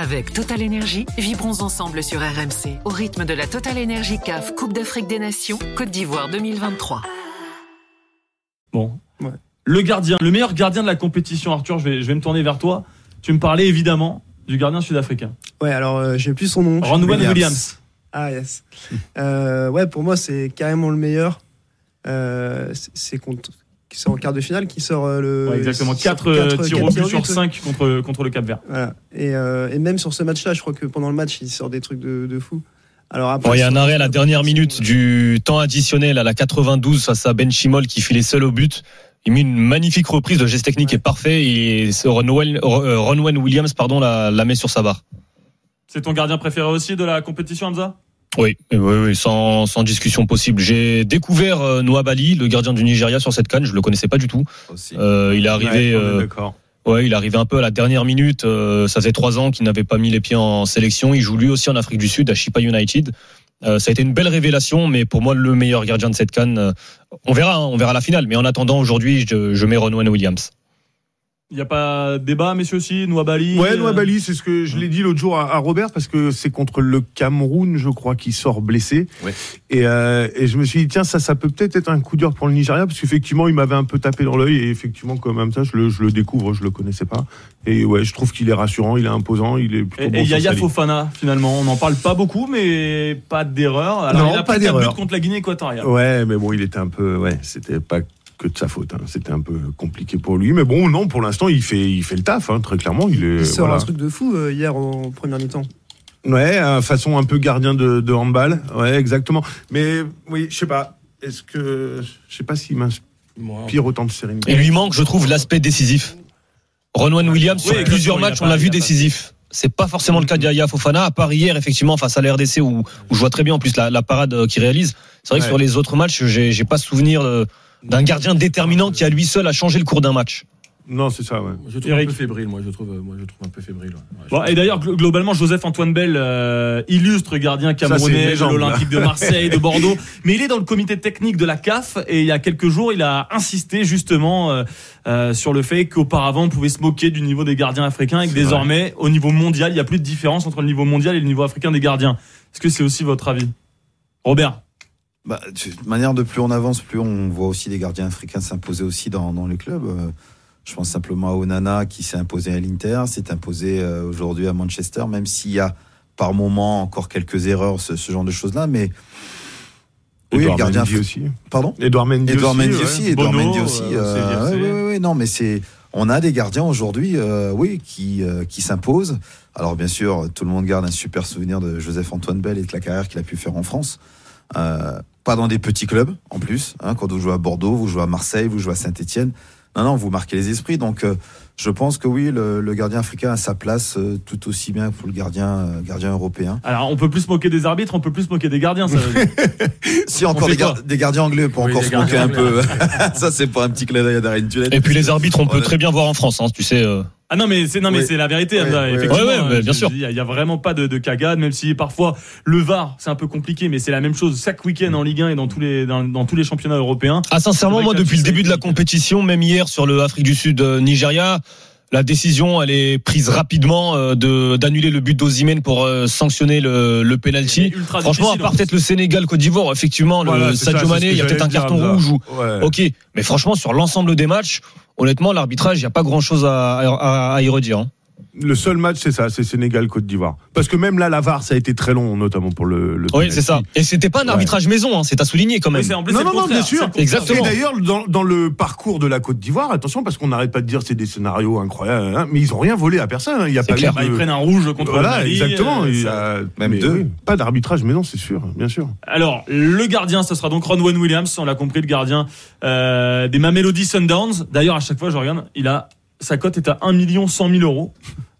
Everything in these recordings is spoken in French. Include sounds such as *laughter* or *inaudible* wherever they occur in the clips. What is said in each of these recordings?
Avec Total Énergie, vibrons ensemble sur RMC au rythme de la Total Énergie CAF Coupe d'Afrique des Nations Côte d'Ivoire 2023. Bon. Le gardien, le meilleur gardien de la compétition, Arthur, je vais, je vais me tourner vers toi. Tu me parlais évidemment du gardien sud-africain. Ouais, alors euh, j'ai plus son nom. Ron Williams. Williams. Ah yes. Euh, ouais, pour moi c'est carrément le meilleur. Euh, c'est- c'est contre, c'est en quart de finale qui sort euh, le. Ouais, exactement. 4 quatre- tirs au but sur ouais. 5 contre, contre le Cap Vert. Voilà. Et, euh, et même sur ce match-là, je crois que pendant le match, il sort des trucs de, de fou. Alors après, Bon, il y a un arrêt à la dernière minute du temps additionnel à la 92 face à Ben Chimol qui filait seul au but. Il met une magnifique reprise, le geste technique est parfait et Ronwen, euh, Ronwen Williams pardon, la, la met sur sa barre. C'est ton gardien préféré aussi de la compétition, Hamza? Oui, oui, oui sans, sans discussion possible. J'ai découvert euh, Noah Bali, le gardien du Nigeria sur cette canne, je le connaissais pas du tout. Aussi. Euh, il est arrivé, Ouais, euh, d'accord. ouais, il est arrivé un peu à la dernière minute. euh, ça faisait trois ans qu'il n'avait pas mis les pieds en sélection. Il joue lui aussi en Afrique du Sud à Chipa United. Euh, ça a été une belle révélation, mais pour moi le meilleur gardien de cette canne. euh, on verra, hein, on verra la finale. Mais en attendant, aujourd'hui, je, je mets Ronwen Williams. Il n'y a pas de débat, messieurs aussi Nouabali Ouais, euh, Noabali, c'est ce que je l'ai dit l'autre jour à, à Robert parce que c'est contre le Cameroun, je crois, qui sort blessé. Ouais. Et, euh, et je me suis dit tiens, ça, ça peut peut-être être un coup dur pour le Nigeria parce qu'effectivement, il m'avait un peu tapé dans l'œil et effectivement, quand même ça, je le, je le découvre, je le connaissais pas. Et ouais, je trouve qu'il est rassurant, il est imposant, il est plutôt Et, bon et Yaya. Fofana, finalement. On n'en parle pas beaucoup, mais pas d'erreur. Alors, Non, il a pas d'erreur. contre la Guinée équatoriale. Ouais, mais bon, il était un peu, ouais, c'était pas que de sa faute. hein. C'était un peu compliqué pour lui, mais bon, non, pour l'instant, il fait, il fait le taf, hein, très clairement. Il est, Il sort voilà. un truc de fou euh, hier en première mi-temps. Ouais, façon un peu gardien de, de handball. Ouais, exactement. Mais oui, je sais pas. Est-ce que je sais pas s'il m'inspire autant de sérénité. Il lui manque, je trouve, l'aspect décisif. Ronwen Williams, Oui, sur plusieurs matchs, on l'a vu décisif. C'est pas forcément le cas d'Yaya Fofana, à part hier, effectivement, face à la RDC, où, où je vois très bien en plus la, la parade euh, qu'il réalise. C'est vrai que sur les autres matchs, j'ai j'ai pas souvenir euh, d'un gardien déterminant qui, à lui seul, a changé le cours d'un match. Non, c'est ça, ouais. Je trouve Eric. un peu fébrile, moi. Je trouve, euh, moi, je trouve un peu fébrile. ouais. Ouais, je Bon, et d'ailleurs, glo- globalement, Joseph Antoine Bell, euh, illustre gardien camerounais de l'Olympique de Marseille, de Bordeaux. *laughs* Mais il est dans le comité technique de la CAF et il y a quelques jours, il a insisté justement euh, euh, sur le fait qu'auparavant, on pouvait se moquer du niveau des gardiens africains et que désormais, au niveau mondial, il n'y a plus de différence entre le niveau mondial et le niveau africain des gardiens. Est-ce que c'est aussi votre avis? Robert Bah, de toute manière, de plus on avance, plus on voit aussi des gardiens africains s'imposer aussi dans, dans les clubs. Euh, Je pense simplement à Onana qui s'est imposé à l'Inter, s'est imposé euh, aujourd'hui à Manchester, même s'il y a par moment encore quelques erreurs, ce, ce genre de choses-là. Mais oui, le Edouard gardien. Mendy aussi. Pardon? Edouard Mendy Edouard aussi. Mendy ouais. aussi. Edouard Bono, Mendy aussi. euh, ouais, ouais, ouais, non, mais c'est. On a des gardiens aujourd'hui, euh, oui, qui, euh, qui s'imposent. Alors bien sûr, tout le monde garde un super souvenir de Joseph Antoine Bell et de la carrière qu'il a pu faire en France. Euh, pas dans des petits clubs, en plus. Hein, quand vous jouez à Bordeaux, vous jouez à Marseille, vous jouez à Saint-Etienne. Non, non, vous marquez les esprits. Donc, euh, je pense que oui, le, le gardien africain a sa place euh, tout aussi bien que le gardien, euh, gardien européen. Alors, on peut plus se moquer des arbitres, on peut plus se moquer des gardiens. Ça veut dire. *laughs* Si encore des, gar- des gardiens anglais pour Oui, encore se moquer un peu. *laughs* Ça, c'est pas un petit clin d'œil à Darren Tullet. Et puis les arbitres, on peut très bien voir en France, hein, tu sais. euh. Ah non mais c'est non mais Oui. c'est la vérité Oui, effectivement Ouais, ouais, hein, bien sûr. il y, a- il y a vraiment pas de, de cagade même si parfois le VAR c'est un peu compliqué mais c'est la même chose chaque week-end en Ligue 1 et dans tous les dans, dans tous les championnats européens Ah, sincèrement, moi, depuis le début de la compétition, même hier sur le Afrique du Sud euh, Nigeria, la décision, elle est prise rapidement euh, de d'annuler le but d'Ozimène pour euh, sanctionner le, le penalty. Franchement, à part peut-être le Sénégal, Côte d'Ivoire, effectivement, Voilà, le Sadio Mané, il y a peut-être un carton rouge ou. Ouais. Ok, mais franchement, sur l'ensemble des matchs, honnêtement, l'arbitrage, il n'y a pas grand-chose à, à, à y redire. hein. Le seul match, c'est ça, c'est Sénégal-Côte d'Ivoire. Parce que même là, la VAR, ça a été très long, notamment pour le. le Oui, c'est ça. Et c'était pas un Ouais. arbitrage maison, hein, c'est à souligner quand même. c'est en plus Non, le non, non, bien sûr. le. Exactement. Et d'ailleurs, dans, dans le parcours de la Côte d'Ivoire, attention, parce qu'on n'arrête pas de dire c'est des scénarios incroyables, hein, mais ils ont rien volé à personne. hein. Il y a pas clair. eu Bah, de- ils prennent un rouge contre le Voilà, Mali, exactement. euh, il y ça- a- même mais deux. oui, pas d'arbitrage, mais non, c'est sûr, bien sûr. Alors, le gardien, ce sera donc Ronwen Williams, on l'a compris, le gardien euh, des Mamelody Sundowns. D'ailleurs, à chaque fois, je regarde, il a sa cote est à 1 million 100 000 euros.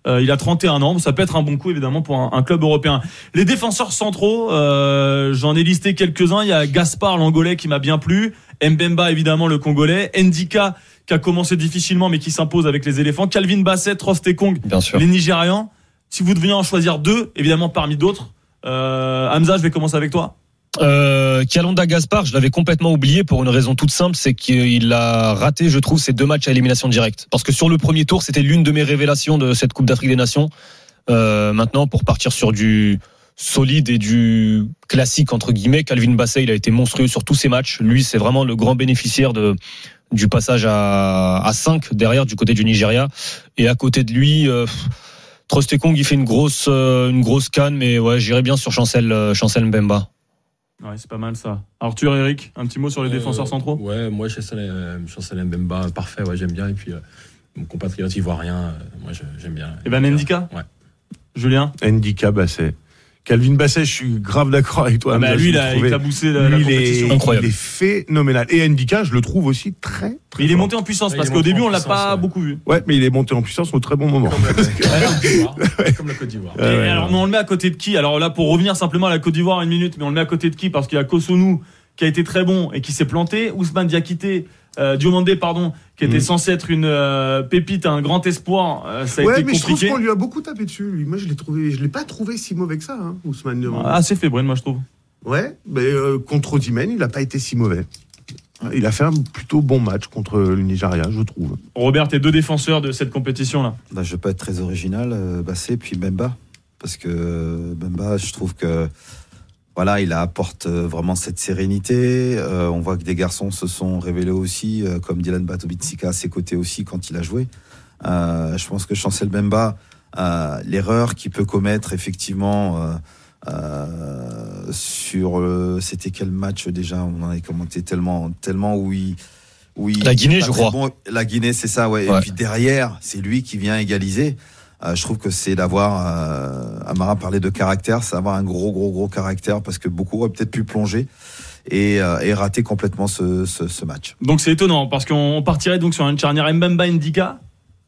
Euh, il a 31 ans, ça peut être un bon coup évidemment pour un, un club européen. Les défenseurs centraux, euh, j'en ai listé quelques-uns. Il y a Gaspard, l'Angolais, qui m'a bien plu. Mbemba, évidemment, le Congolais. Ndika, qui a commencé difficilement, mais qui s'impose avec les éléphants. Calvin Bassett, Rostekong, Bien sûr. les Nigérians. Si vous deviez en choisir deux, évidemment parmi d'autres, euh, Hamza, je vais commencer avec toi. Euh, Kalonda Gaspard, je l'avais complètement oublié pour une raison toute simple, c'est qu'il a raté, je trouve, ses deux matchs à élimination directe. Parce que sur le premier tour, c'était l'une de mes révélations de cette Coupe d'Afrique des Nations. Euh, maintenant, pour partir sur du solide et du classique entre guillemets, Calvin Bassey, il a été monstrueux sur tous ses matchs. Lui, c'est vraiment le grand bénéficiaire de du passage à, à 5 derrière du côté du Nigeria. Et à côté de lui, euh, Trostekong, il fait une grosse, euh, une grosse canne, mais ouais, j'irais bien sur Chancel, euh, Chancel Mbemba. Ouais, c'est pas mal ça. Arthur, Eric, un petit mot sur les Euh, défenseurs centraux Ouais, moi, Chancel, euh, Mbemba, parfait, ouais, j'aime bien. Et puis, euh, mon compatriote ivoirien, euh, moi, j'aime bien. Et ben Ndika Ouais. Julien Ndika Basset. Calvin Basset, je suis grave d'accord avec toi. Ah bah, Lui, il a éclaboussé la, la lui, il compétition. est, Incroyable. il est phénoménal. Et Ndika, je le trouve aussi très, très Mais il est monté en puissance Ouais, parce qu'au début, on l'a pas ouais. beaucoup vu. Ouais, mais il est monté en puissance au très bon moment. Comme la Côte d'Ivoire. *laughs* Comme la Côte d'Ivoire. Et Ouais, ouais, alors, ouais. mais on le met à côté de qui? Alors là, pour revenir simplement à la Côte d'Ivoire une minute, mais on le met à côté de qui? Parce qu'il y a Kosonou qui a été très bon et qui s'est planté, Ousmane Diakité, euh, Diomandé, pardon, qui était Mhm. censé être une euh, pépite, un grand espoir, euh, ça a ouais, été mais je trouve qu'on lui a beaucoup tapé dessus. lui. Moi, je l'ai trouvé, je l'ai pas trouvé si mauvais que ça, hein, Ousmane Diomande. Ah, assez fébrile, moi je trouve. Ouais, mais euh, contre Osimhen, il a pas été si mauvais. Il a fait un plutôt bon match contre le Nigeria, je trouve. Robert, t'es deux défenseurs de cette compétition-là. Bah, je vais pas être très original, euh, Bassé puis Bemba. Parce que Bemba, je trouve que voilà, il apporte euh, vraiment cette sérénité. Euh, on voit que des garçons se sont révélés aussi, euh, comme Dylan Batobitsika à ses côtés aussi quand il a joué. Euh, je pense que Chancel Bemba, l'erreur qu'il peut commettre effectivement sur c'était quel match déjà? On en avait commenté tellement tellement où il où il- La Guinée, je crois. bon. la Guinée c'est ça ouais. Ouais. et puis derrière c'est lui qui vient égaliser Euh, je trouve que c'est d'avoir euh, Amara parlait de caractère c'est avoir un gros gros gros caractère parce que beaucoup auraient peut-être pu plonger et, euh, et rater complètement ce, ce, ce match Donc c'est étonnant parce qu'on partirait donc sur une charnière Mbemba Ndika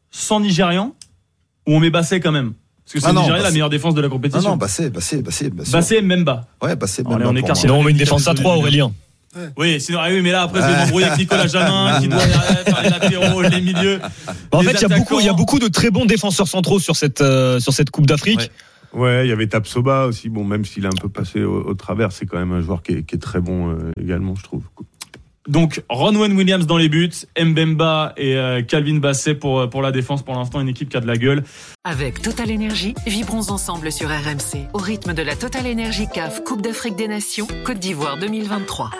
sans Nigérian ou on met Bassé quand même? Parce que c'est Ah non, Nigeria la meilleure défense de la non compétition. non Bassé Bassé Bassé Bassé Mbemba. ouais Bassé Allez, Bemba on est moi. Sinon, on met une défense à 3, Aurélien. Oui, sinon, ah oui, mais là après je vais m'embrouiller avec Nicolas Jamin *laughs* qui doit faire les latéraux, les milieux. En Les fait, il y, a beaucoup, il y a attaquants. beaucoup de très bons défenseurs centraux sur cette, euh, sur cette Coupe d'Afrique. Ouais. Ouais, il y avait Tapsoba aussi. Bon, même s'il a un peu passé au, au travers, c'est quand même un joueur qui est, qui est très bon euh, également, je trouve. Donc Ronwen Williams dans les buts, Mbemba et euh, Calvin Basset pour, pour la défense. Pour l'instant, une équipe qui a de la gueule. Avec Total Énergie, vibrons ensemble sur RMC au rythme de la Total Énergie CAF Coupe d'Afrique des Nations Côte d'Ivoire 2023.